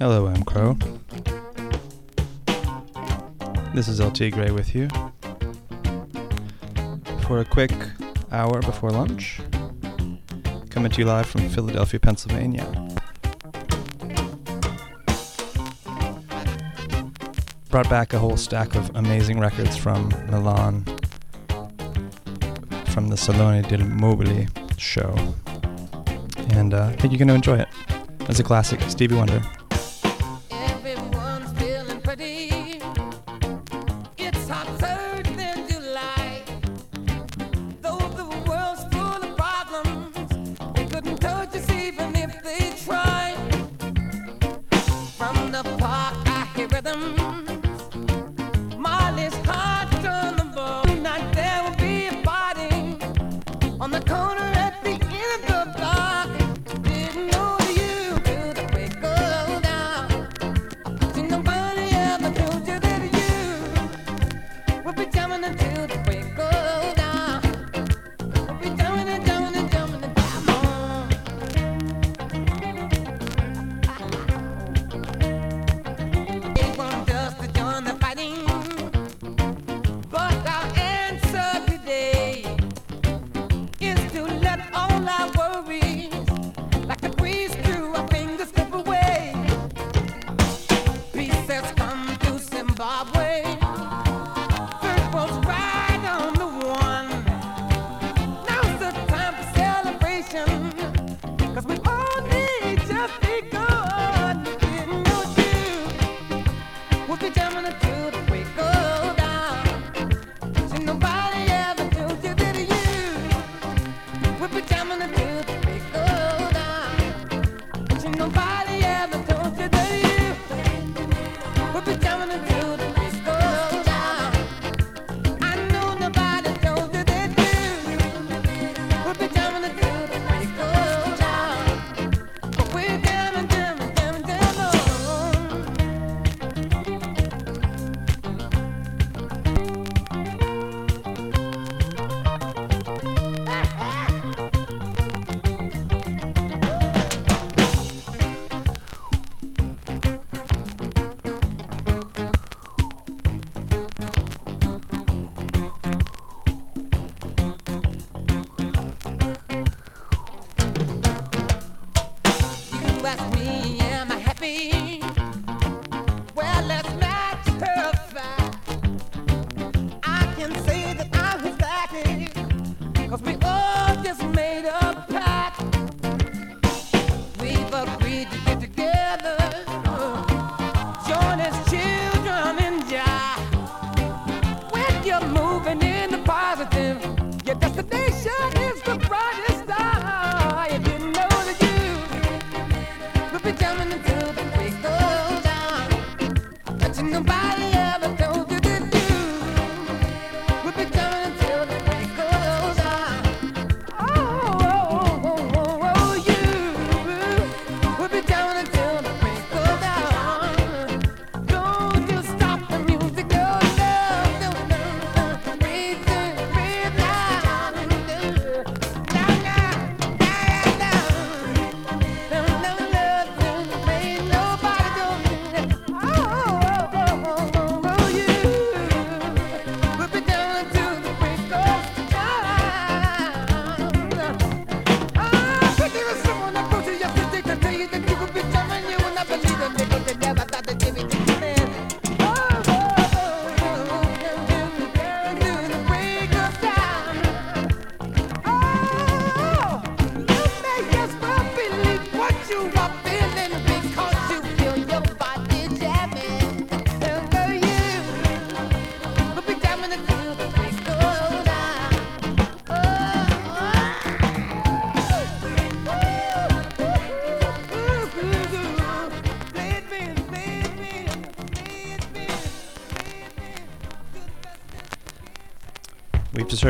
Hello, I'm Crow. This is El Tigre with you for a quick hour before lunch, coming to you live from Philadelphia, Pennsylvania. Brought back a whole stack of amazing records from Milan, from the Salone del Mobile show, and uh, I think you're going to enjoy it. It's a classic, Stevie Wonder.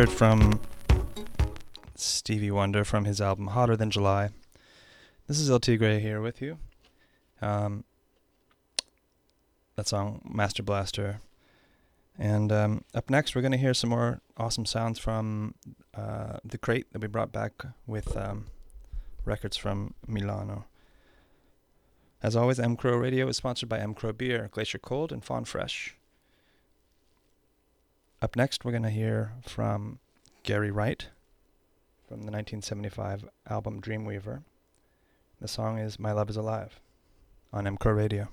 heard from Stevie Wonder from his album Hotter Than July. This is El Tigre here with you. Um, that song, Master Blaster. And um, up next, we're going to hear some more awesome sounds from uh, the crate that we brought back with um, records from Milano. As always, M Crow Radio is sponsored by M Crow Beer, Glacier Cold, and Fawn Fresh. Up next, we're going to hear from Gary Wright from the 1975 album Dreamweaver. The song is My Love is Alive on M Crow Radio.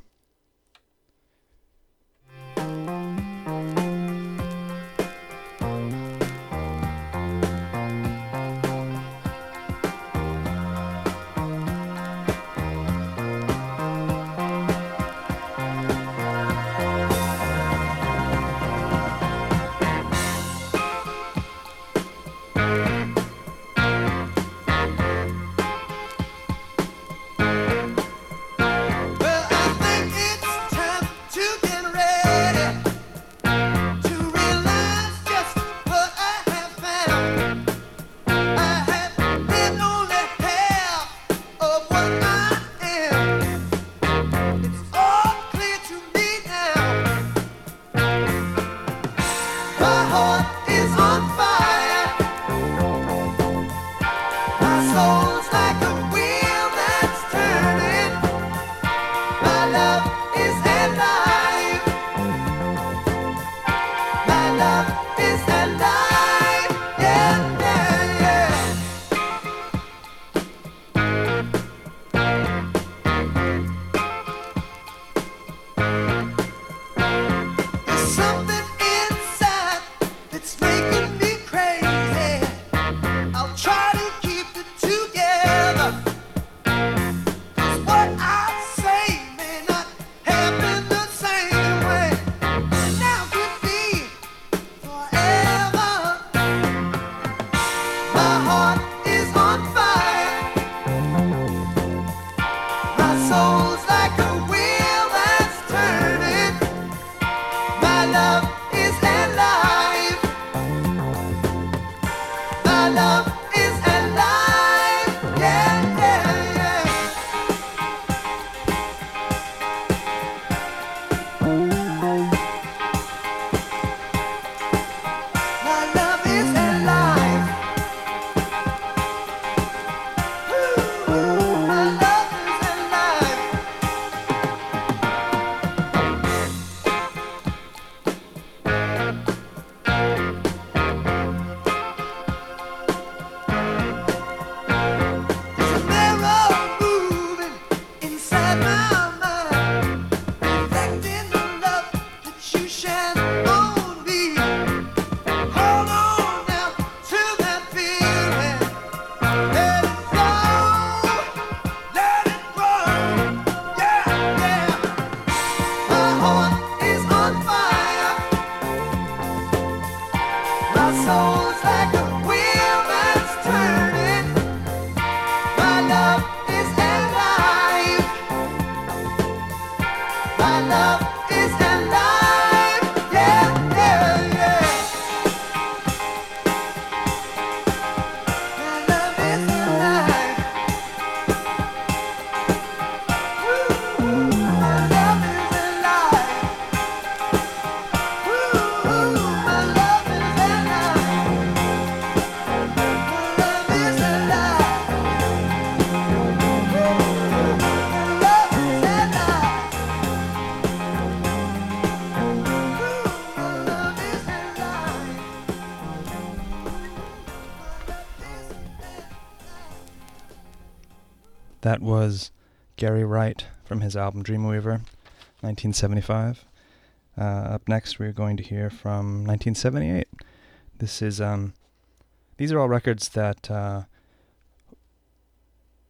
That was Gary Wright from his album Dreamweaver, 1975. Uh, up next, we're going to hear from 1978. This is um, these are all records that uh,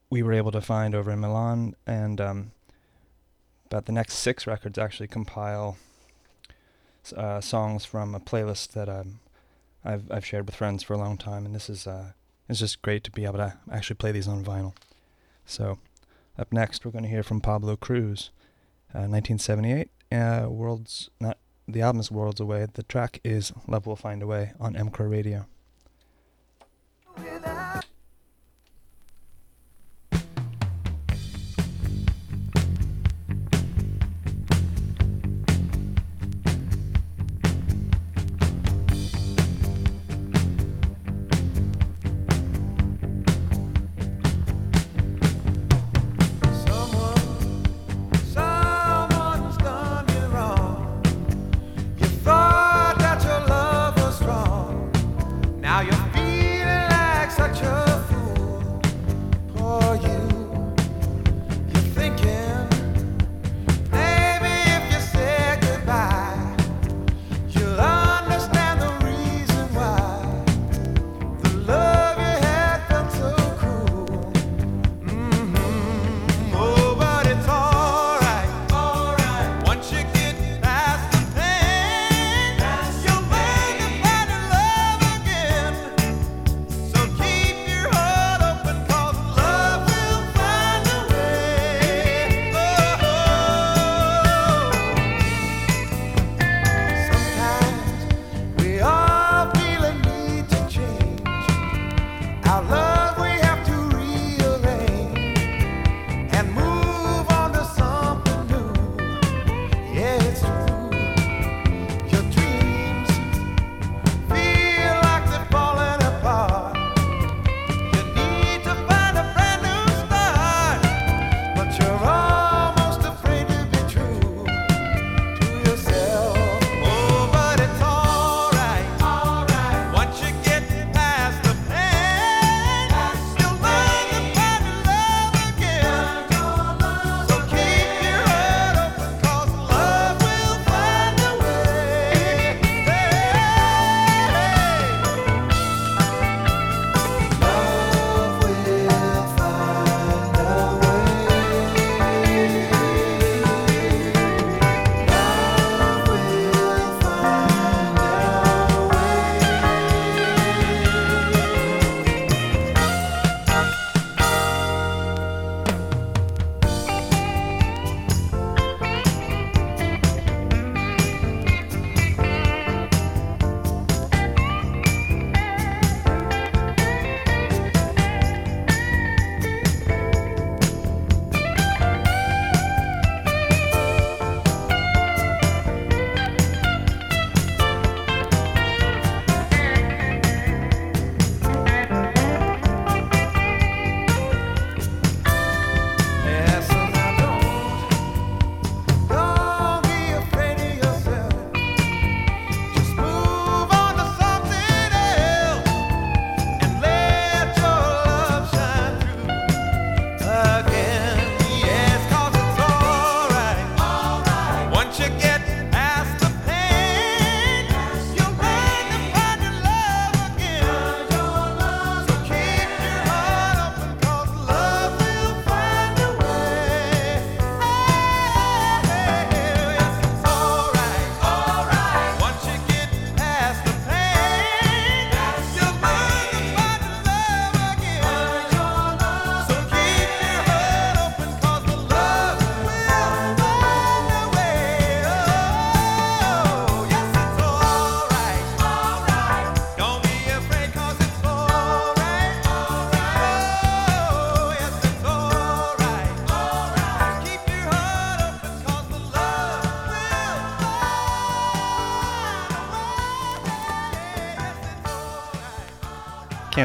we were able to find over in Milan, and um, about the next six records actually compile uh, songs from a playlist that um, I've I've shared with friends for a long time, and this is uh, it's just great to be able to actually play these on vinyl. So, up next, we're going to hear from Pablo Cruise, uh, 1978. Uh, Worlds, not the album is Worlds Away. The track is Love Will Find a Way on M Crow Radio.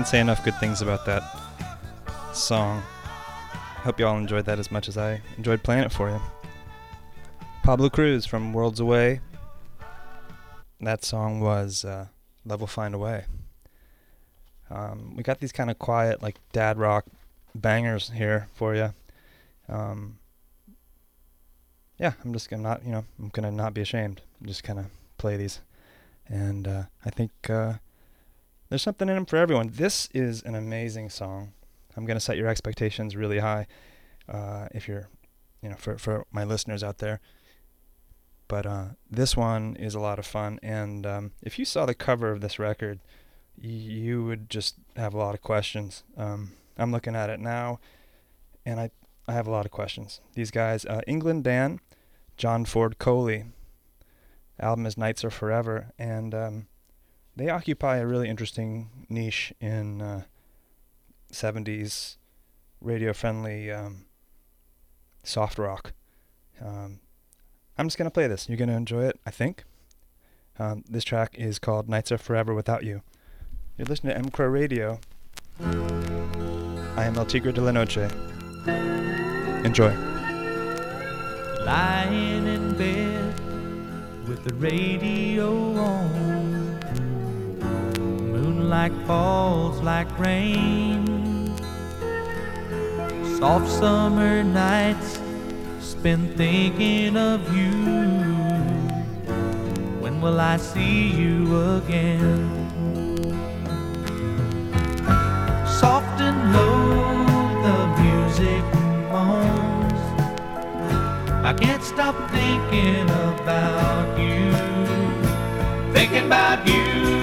Can't say enough good things about that song. Hope you all enjoyed that as much as I enjoyed playing it for you. Pablo Cruise from Worlds Away. That song was uh, Love Will Find a Way. Um, we got these kind of quiet, like dad rock bangers here for you. Um, yeah, I'm just gonna not, you know, I'm gonna not be ashamed. I'm just gonna play these, and uh, I think uh, there's something in them for everyone. This is an amazing song. I'm gonna set your expectations really high, uh, if you're, you know, for for my listeners out there. But uh, this one is a lot of fun, and um, if you saw the cover of this record, you would just have a lot of questions. Um, I'm looking at it now, and I I have a lot of questions. These guys, uh, England Dan, John Ford Coley. Album is Nights Are Forever, and um, they occupy a really interesting niche in uh, 70s radio-friendly um, soft rock. Um, I'm just gonna play this. You're gonna enjoy it, I think. Um, this track is called Nights Are Forever Without You. You're listening to M Crow Radio. I am El Tigre de la Noche. Enjoy. lying in bed with the radio on. Moonlight falls like rain. Soft summer nights spent thinking of you. When will I see you again? Soft and low, the music moans. I can't stop thinking about you, thinking about you.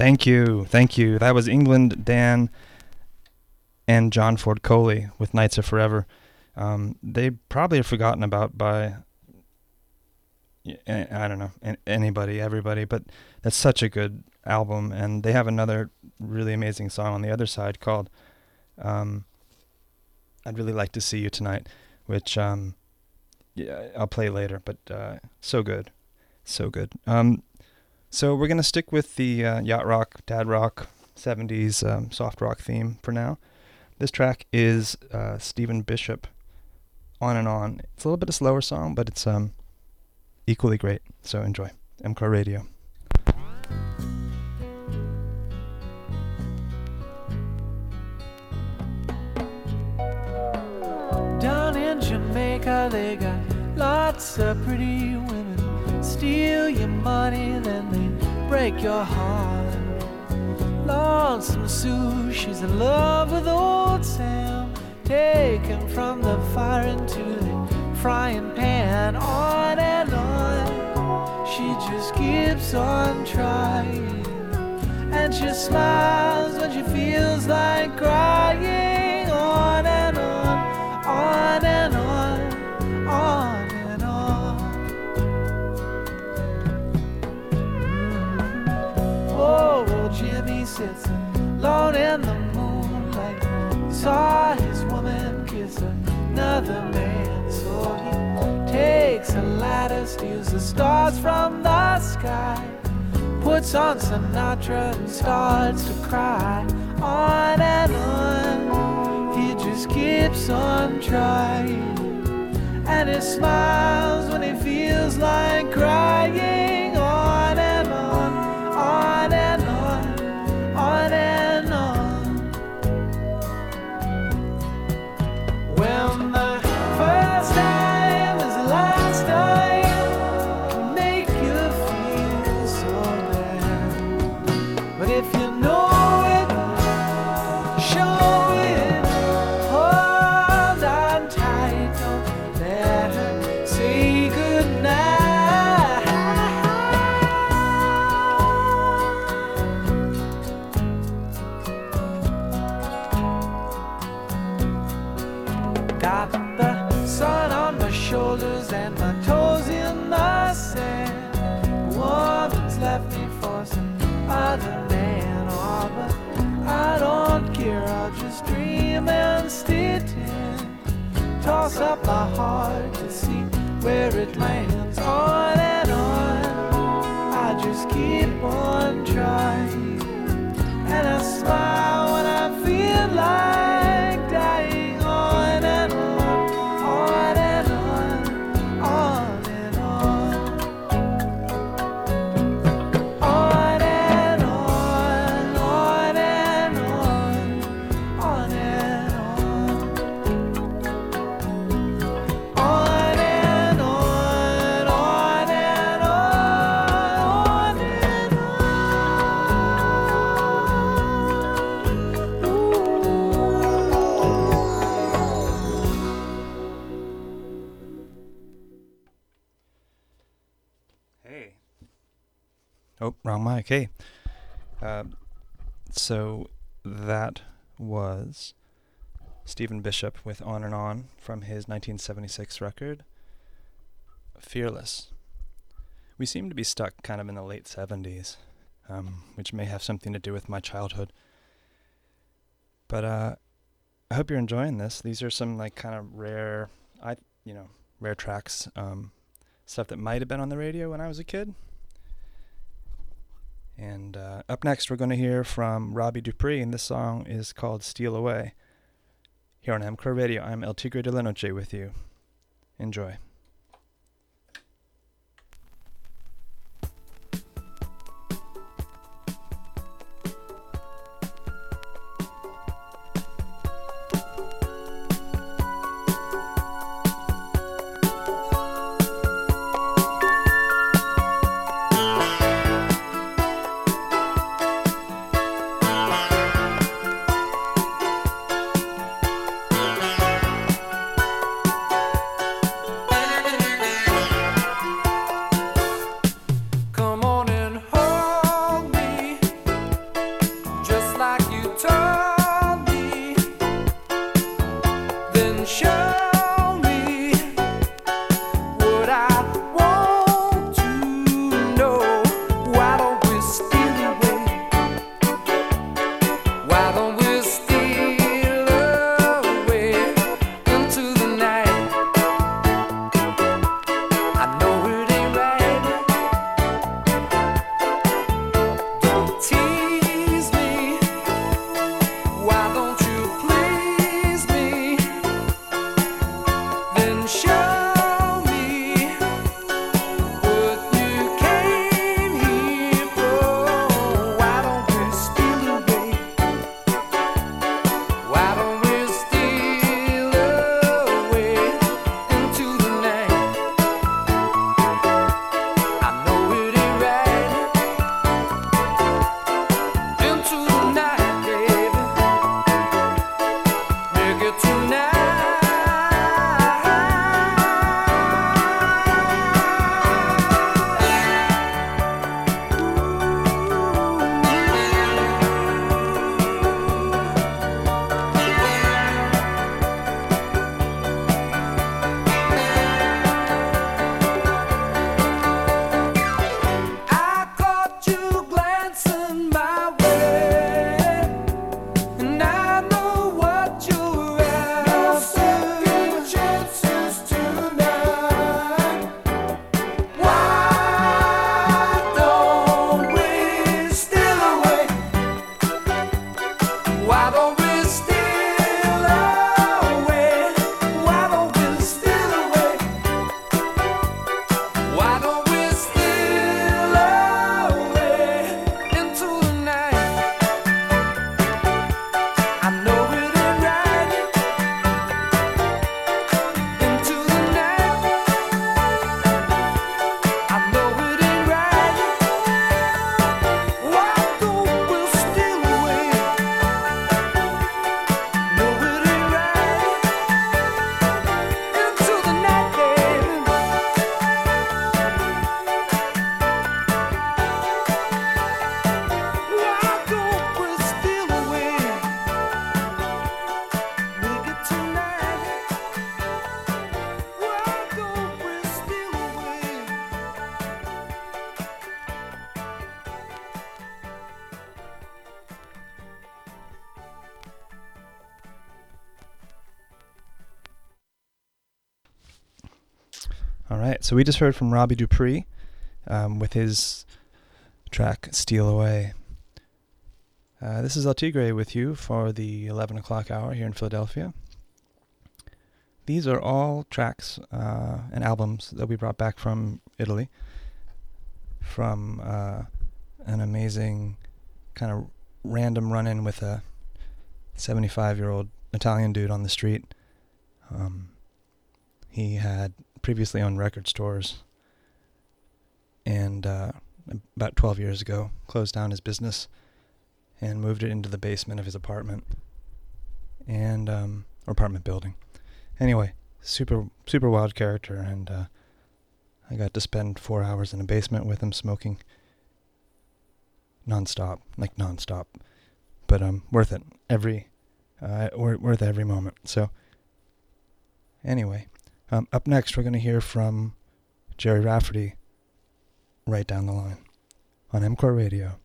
Thank you, thank you. That was England Dan and John Ford Coley with Nights Are Forever. Um, they probably are forgotten about by I don't know anybody, everybody, but that's such a good album, and they have another really amazing song on the other side called um, "I'd Really Like to See You Tonight," which um, yeah, I'll play later, but uh, so good, so good. Um, so we're gonna stick with the uh, yacht rock, dad rock, '70s um, soft rock theme for now. This track is uh, Stephen Bishop, "On and On." It's a little bit of slower song, but it's um, equally great. So enjoy. M Crow Radio. Down in Jamaica, they got lots of pretty. Steal your money, then they break your heart. Lonesome Sue, she's in love with old Sam. Taken from the fire into the frying pan, on and on. She just keeps on trying. And she smiles when she feels like crying. On and on, on and on, on. Oh, old Jimmy sits alone in the moonlight. He saw his woman kiss another man, so he takes a ladder, steals the stars from the sky, puts on Sinatra and starts to cry. On and on, he just keeps on trying. And he smiles when he feels like crying. Oh, wrong mic. Hey. Uh, so that was Stephen Bishop with On and On from his 1976 record, Fearless. We seem to be stuck kind of in the late 70s, um, which may have something to do with my childhood. But uh, I hope you're enjoying this. These are some like kind of rare, I you know, rare tracks. Um, stuff that might have been on the radio when I was a kid. And uh, up next, we're going to hear from Robbie Dupree, and this song is called Steal Away. Here on M Crow Radio, I'm El Tigre de la Noche with you. Enjoy. So we just heard from Robbie Dupree um, with his track "Steal Away." Uh, this is El Tigre with you for the 11 o'clock hour here in Philadelphia. These are all tracks uh, and albums that we brought back from Italy, from uh, an amazing kind of random run-in with a 75-year-old Italian dude on the street. Um, he had previously owned record stores, and uh, about 12 years ago closed down his business and moved it into the basement of his apartment and um, apartment building. Anyway, super super wild character, and uh, I got to spend four hours in a basement with him smoking nonstop, like nonstop, but um, worth it every uh, worth every moment. So anyway, um, up next we're gonna hear from Gerry Rafferty, right down the line, on M Crow Radio.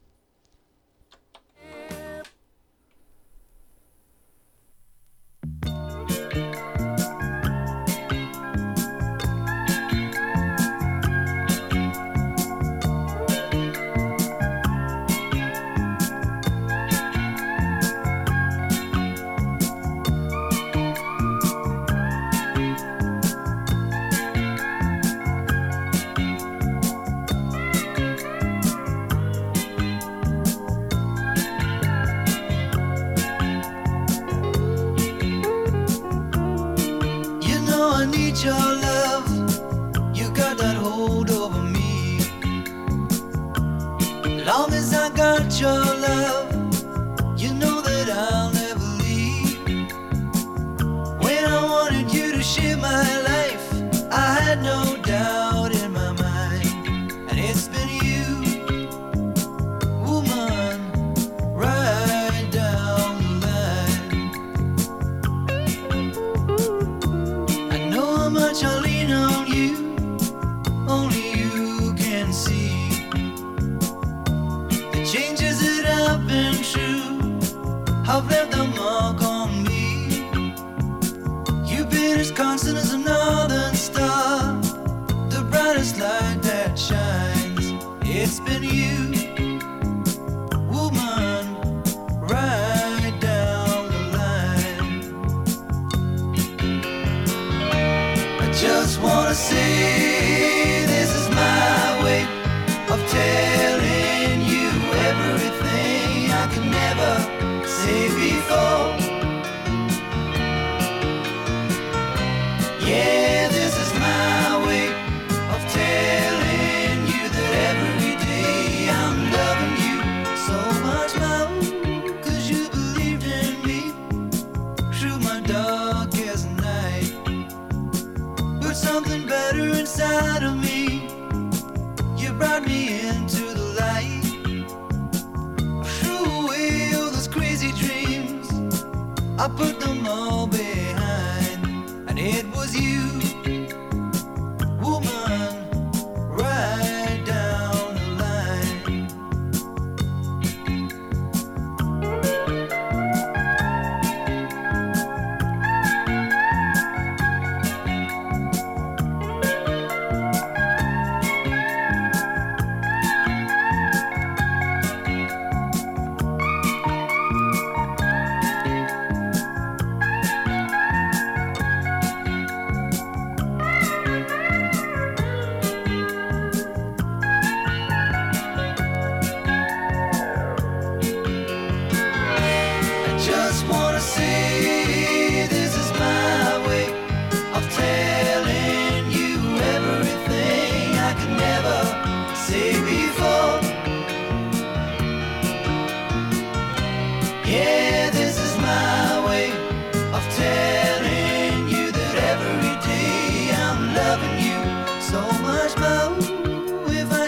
Put them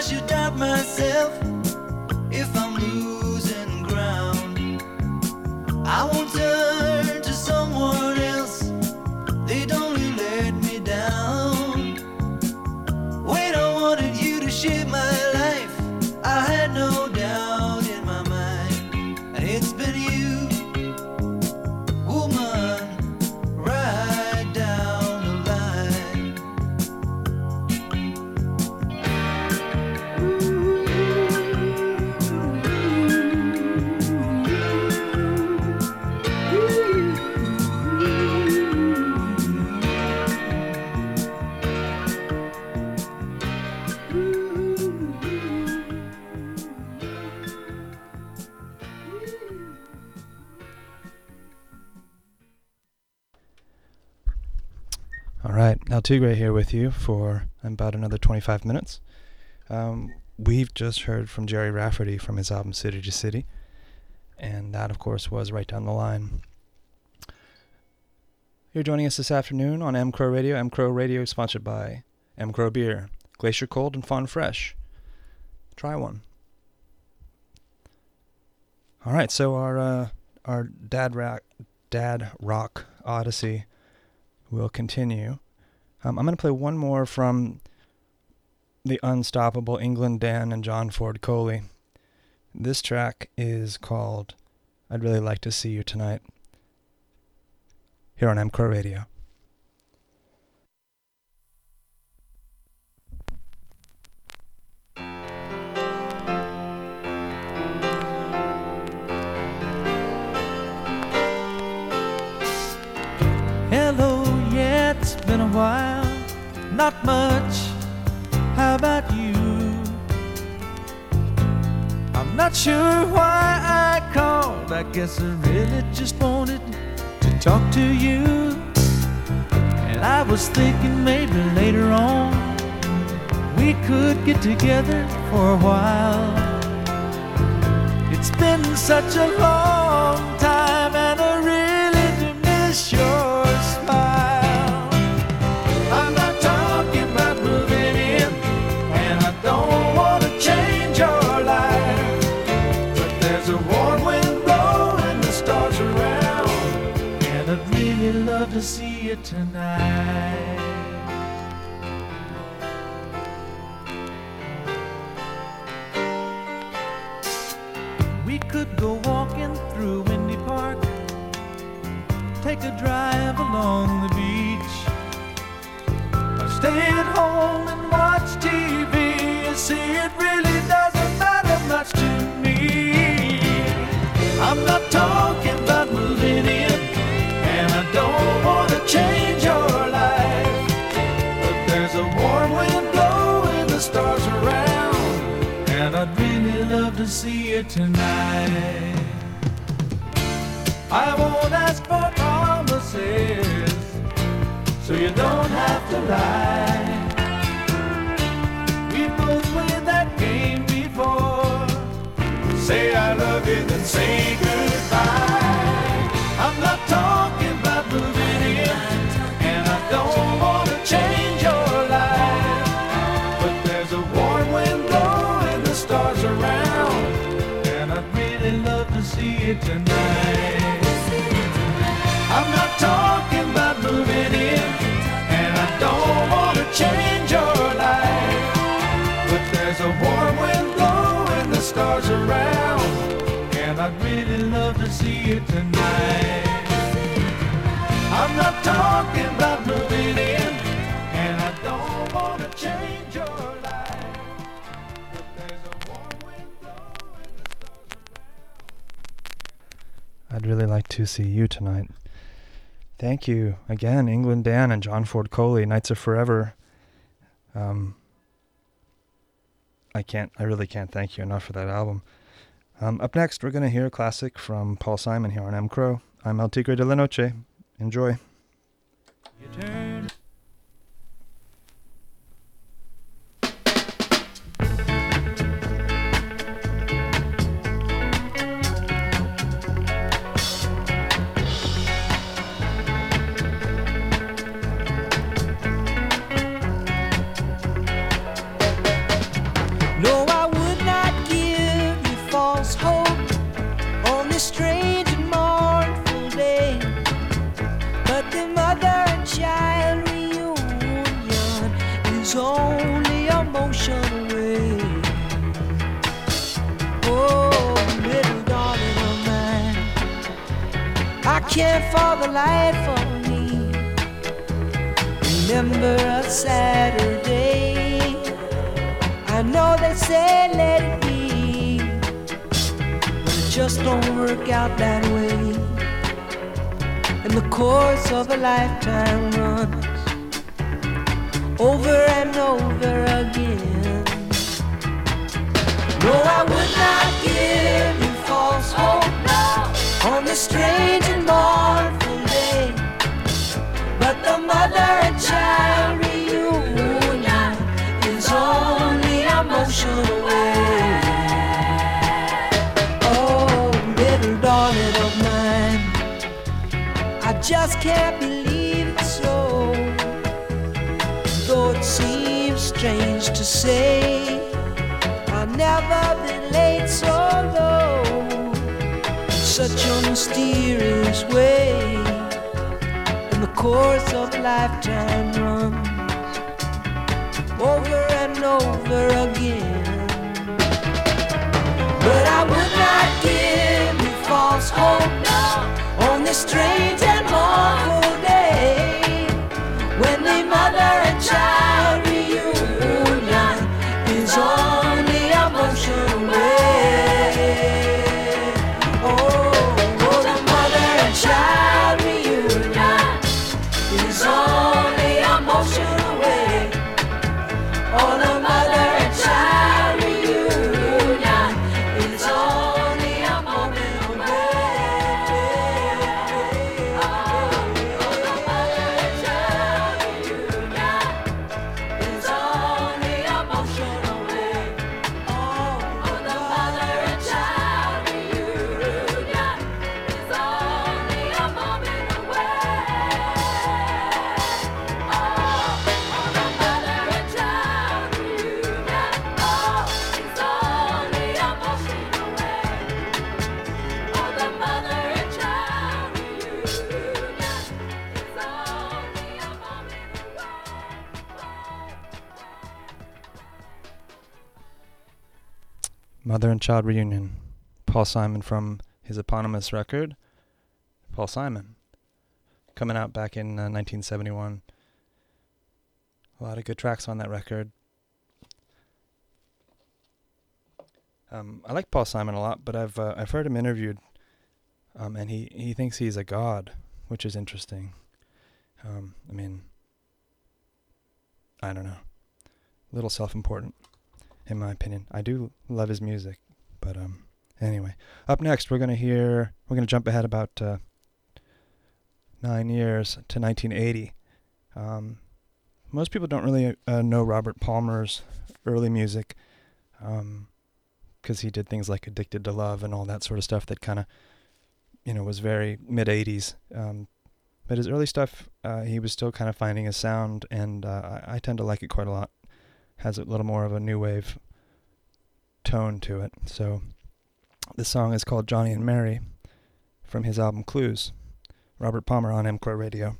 should doubt myself if I'm losing. El Tigre here with you for about another 25 minutes. Um, we've just heard from Gerry Rafferty from his album City to City, and that, of course, was right down the line. You're joining us this afternoon on M Crow Radio. M Crow Radio is sponsored by M Crow Beer, Glacier Cold, and Fawn Fresh. Try one. All right, so our uh, our dad rock dad rock odyssey will continue. Um, I'm going to play one more from the unstoppable England Dan and John Ford Coley. This track is called I'd Really Like to See You Tonight here on M Radio. Not much. How about you? I'm not sure why I called. I guess I really just wanted to talk to you. And I was thinking maybe later on we could get together for a while. It's been such a long you tonight. We could go walking through Windy Park, take a drive along the beach, or stay at home and watch TV. You see, it see you tonight. I won't ask for promises, so you don't have to lie. We both played that game before. Say I love you, then really love to see you tonight. I'm not talking about moving in, and I don't want to change your life. But there's a warm wind blowing the stars around. I'd really like to see you tonight. Thank you again, England Dan and John Ford Coley, Nights Are Forever. Um, I can't, I really can't thank you enough for that album. Um, up next, we're going to hear a classic from Paul Simon here on M Crow. I'm El Tigre de la Noche. Enjoy. I can't for the life of me remember a Saturday. I know they say let it be, but it just don't work out that way. And the course of a lifetime runs over and over again. No, I would not give you false hope on this strange and mournful day. But the mother and child reunion is only a motion away. Oh, little darling of mine, I just can't believe it so. Though it seems strange to say, I'll never believe. late. Mysterious way. And the course of lifetime runs over and over again. But I would not give you false hope on this strange Child Reunion. Paul Simon from his eponymous record, Paul Simon, coming out back in uh, 1971. A lot of good tracks on that record. Um, I like Paul Simon a lot, but I've uh, I've heard him interviewed, um, and he, he thinks he's a god, which is interesting. Um, I mean, I don't know, a little self-important, in my opinion. I do love his music, but um, anyway. Up next, we're gonna hear we're gonna jump ahead about uh, nine years to 1980. Um, most people don't really uh, know Robert Palmer's early music. Um, because he did things like Addicted to Love and all that sort of stuff that kind of, you know, was very mid 80s. Um, but his early stuff, uh, he was still kind of finding his sound, and uh, I, I tend to like it quite a lot. Has a little more of a new wave tone to it. So the song is called Johnny and Mary from his album Clues. Robert Palmer on M Crow Radio.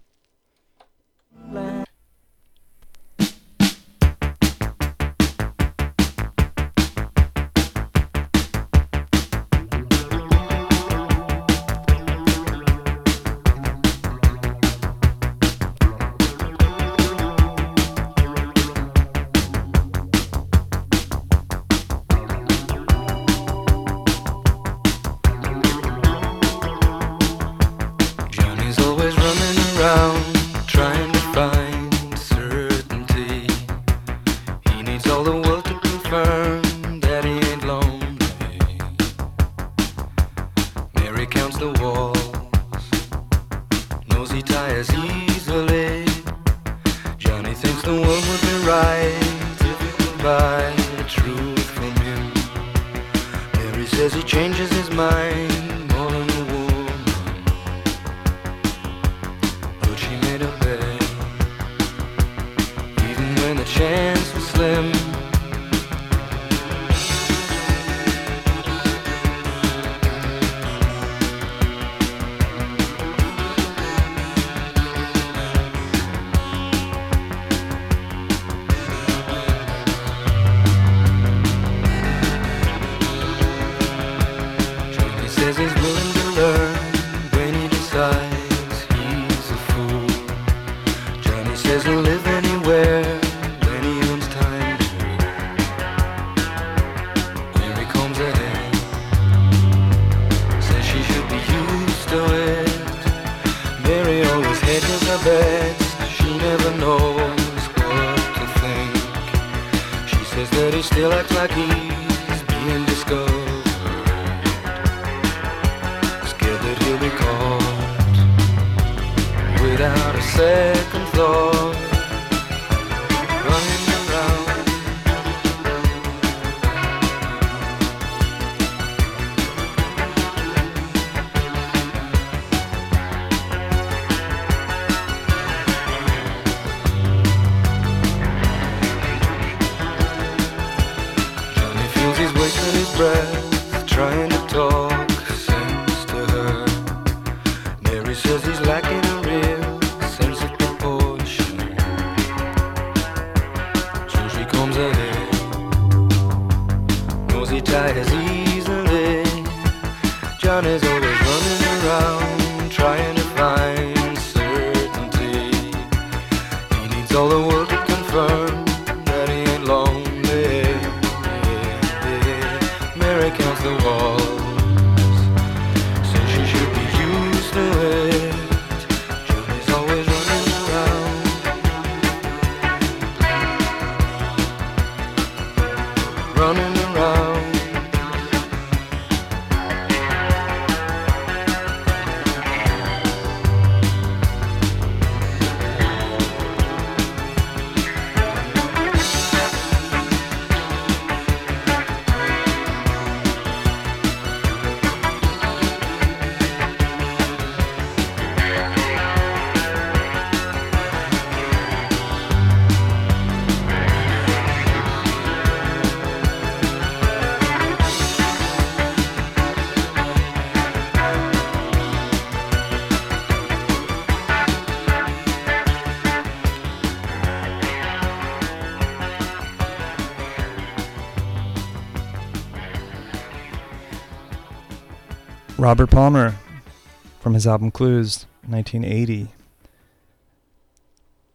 Says that he still acts like he's being discovered. Scared that he'll be caught without a second thought. Robert Palmer from his album Clues, 1980.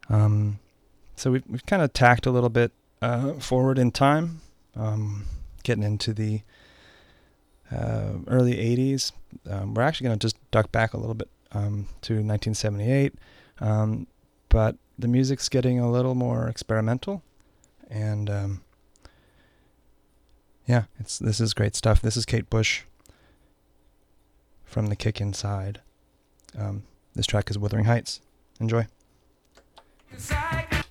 Um, so we've, we've kind of tacked a little bit uh, forward in time, um, getting into the uh, early 80s. Um, we're actually going to just duck back a little bit um, to 1978, um, but the music's getting a little more experimental, and um, yeah, it's this is great stuff. This is Kate Bush from the kick inside. Um, this track is Wuthering Heights. Enjoy. Out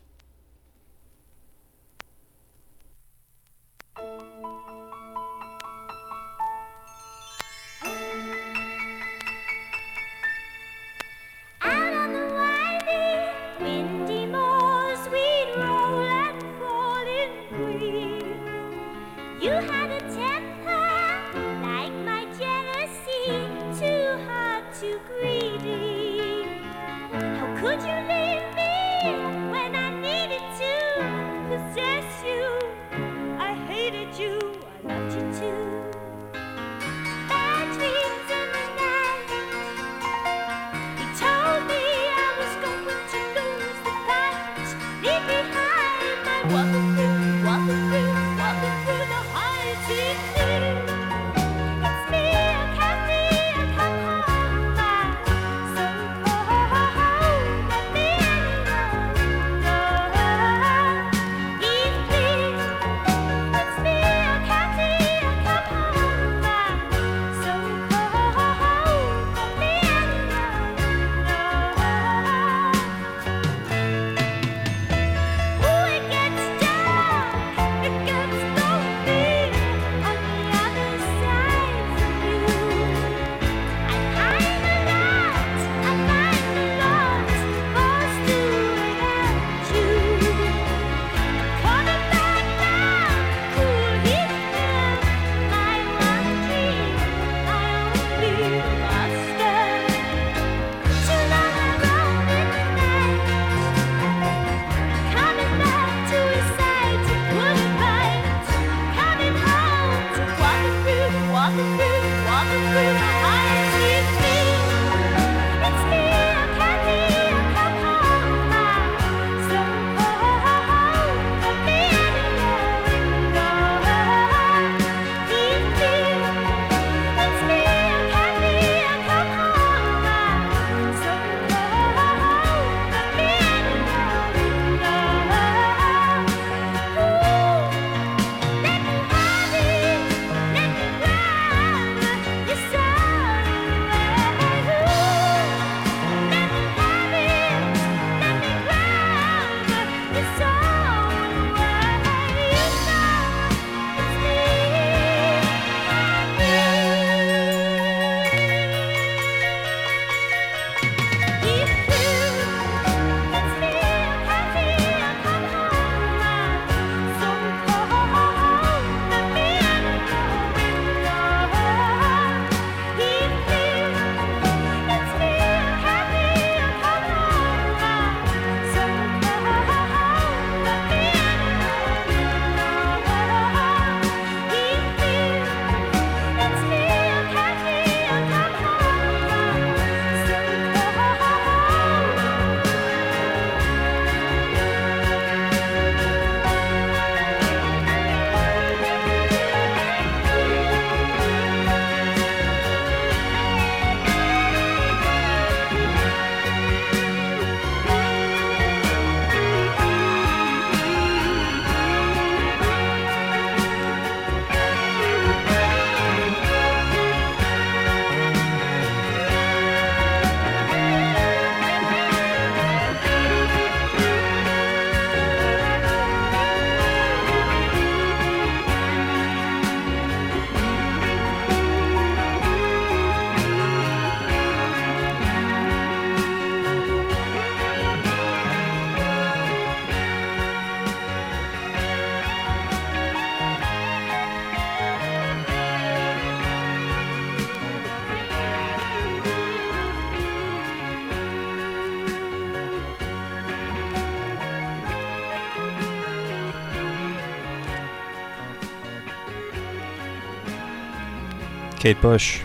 Kate Bush.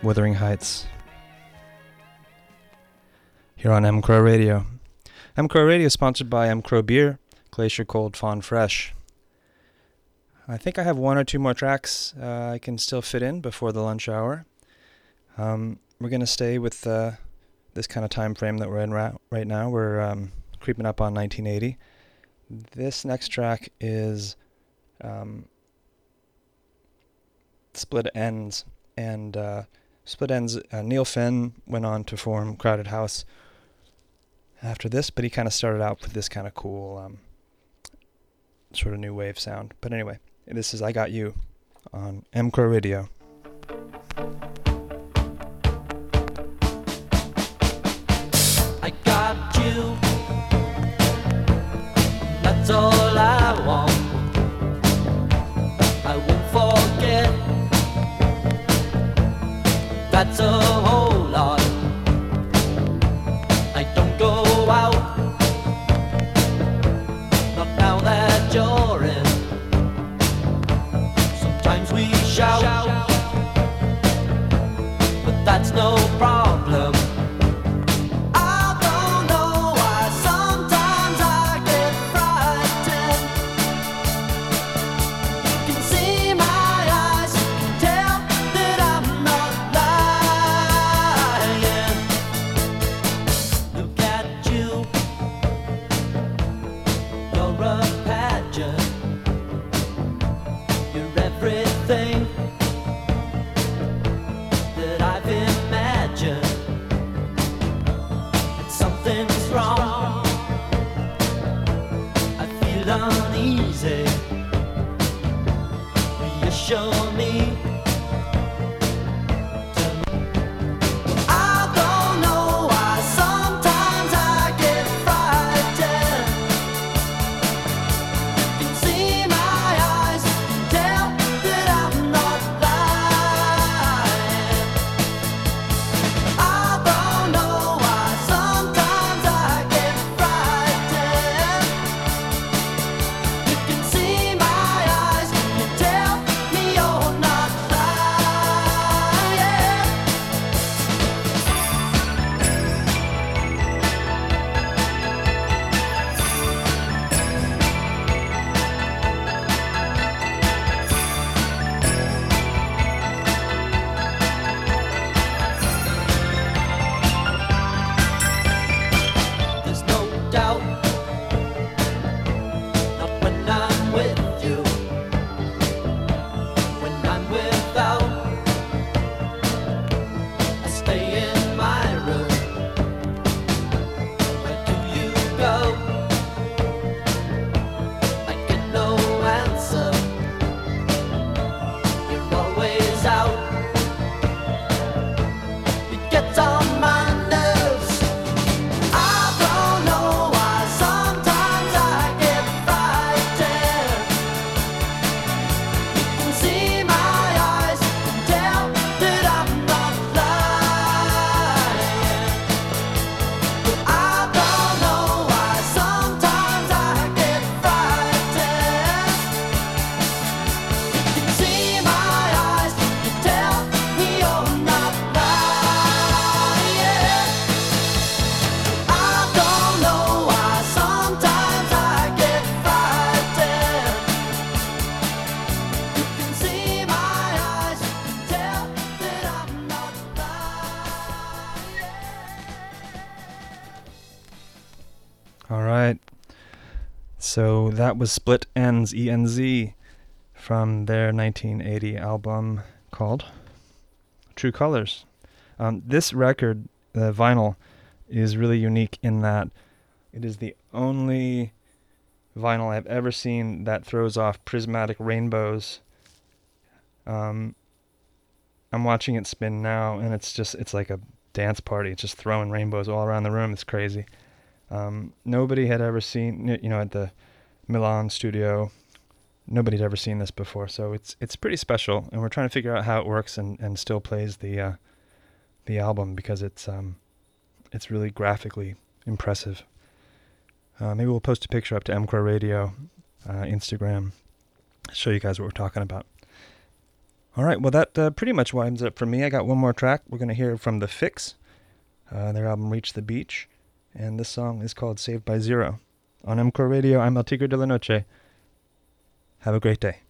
Wuthering Heights. Here on M Crow Radio. M Crow Radio is sponsored by M Crow Beer, Glacier Cold Fawn Fresh. I think I have one or two more tracks uh, I can still fit in before the lunch hour. Um, we're gonna stay with uh, this kind of time frame that we're in ra- right now. We're um, creeping up on 1980. This next track is um, Split Enz, and uh, Split Enz. Uh, Neil Finn went on to form Crowded House after this, but he kind of started out with this kind of cool, um, sort of new wave sound. But anyway, this is I Got You on M Crow Radio. Something's wrong. I feel uneasy. Reassure me. So that was Split Enz, E N Z, from their 1980 album called True Colors. Um, this record, the vinyl, is really unique in that it is the only vinyl I've ever seen that throws off prismatic rainbows. Um, I'm watching it spin now, and it's just it's like a dance party. It's just throwing rainbows all around the room. It's crazy. Um, nobody had ever seen, you know, at the Milan studio. Nobody's ever seen this before, so it's it's pretty special, and we're trying to figure out how it works and, and still plays the uh, the album because it's um, it's really graphically impressive. Uh, maybe we'll post a picture up to M Crow Radio, uh, Instagram, show you guys what we're talking about. All right, well, that uh, pretty much winds up for me. I got one more track. We're going to hear from The Fixx. Uh, their album Reach the Beach, and this song is called Saved by Zero. On M Crow Radio, I'm El Tigre de la Noche. Have a great day.